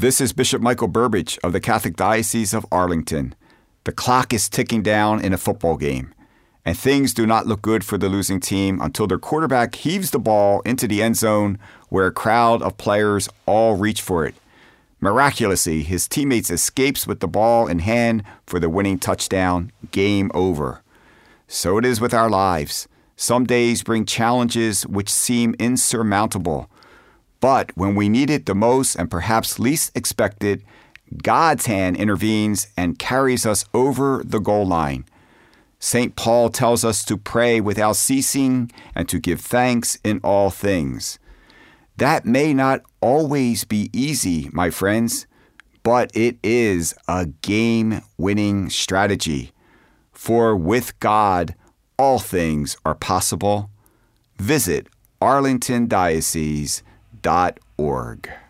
This is Bishop Michael Burbidge of the Catholic Diocese of Arlington. The clock is ticking down in a football game, and things do not look good for the losing team until their quarterback heaves the ball into the end zone where a crowd of players all reach for it. Miraculously, his teammates escapes with the ball in hand for the winning touchdown. Game over. So it is with our lives. Some days bring challenges which seem insurmountable. But when we need it the most and perhaps least expected, God's hand intervenes and carries us over the goal line. St. Paul tells us to pray without ceasing and to give thanks in all things. That may not always be easy, my friends, but it is a game winning strategy. For with God, all things are possible. Visit arlingtondiocese.org.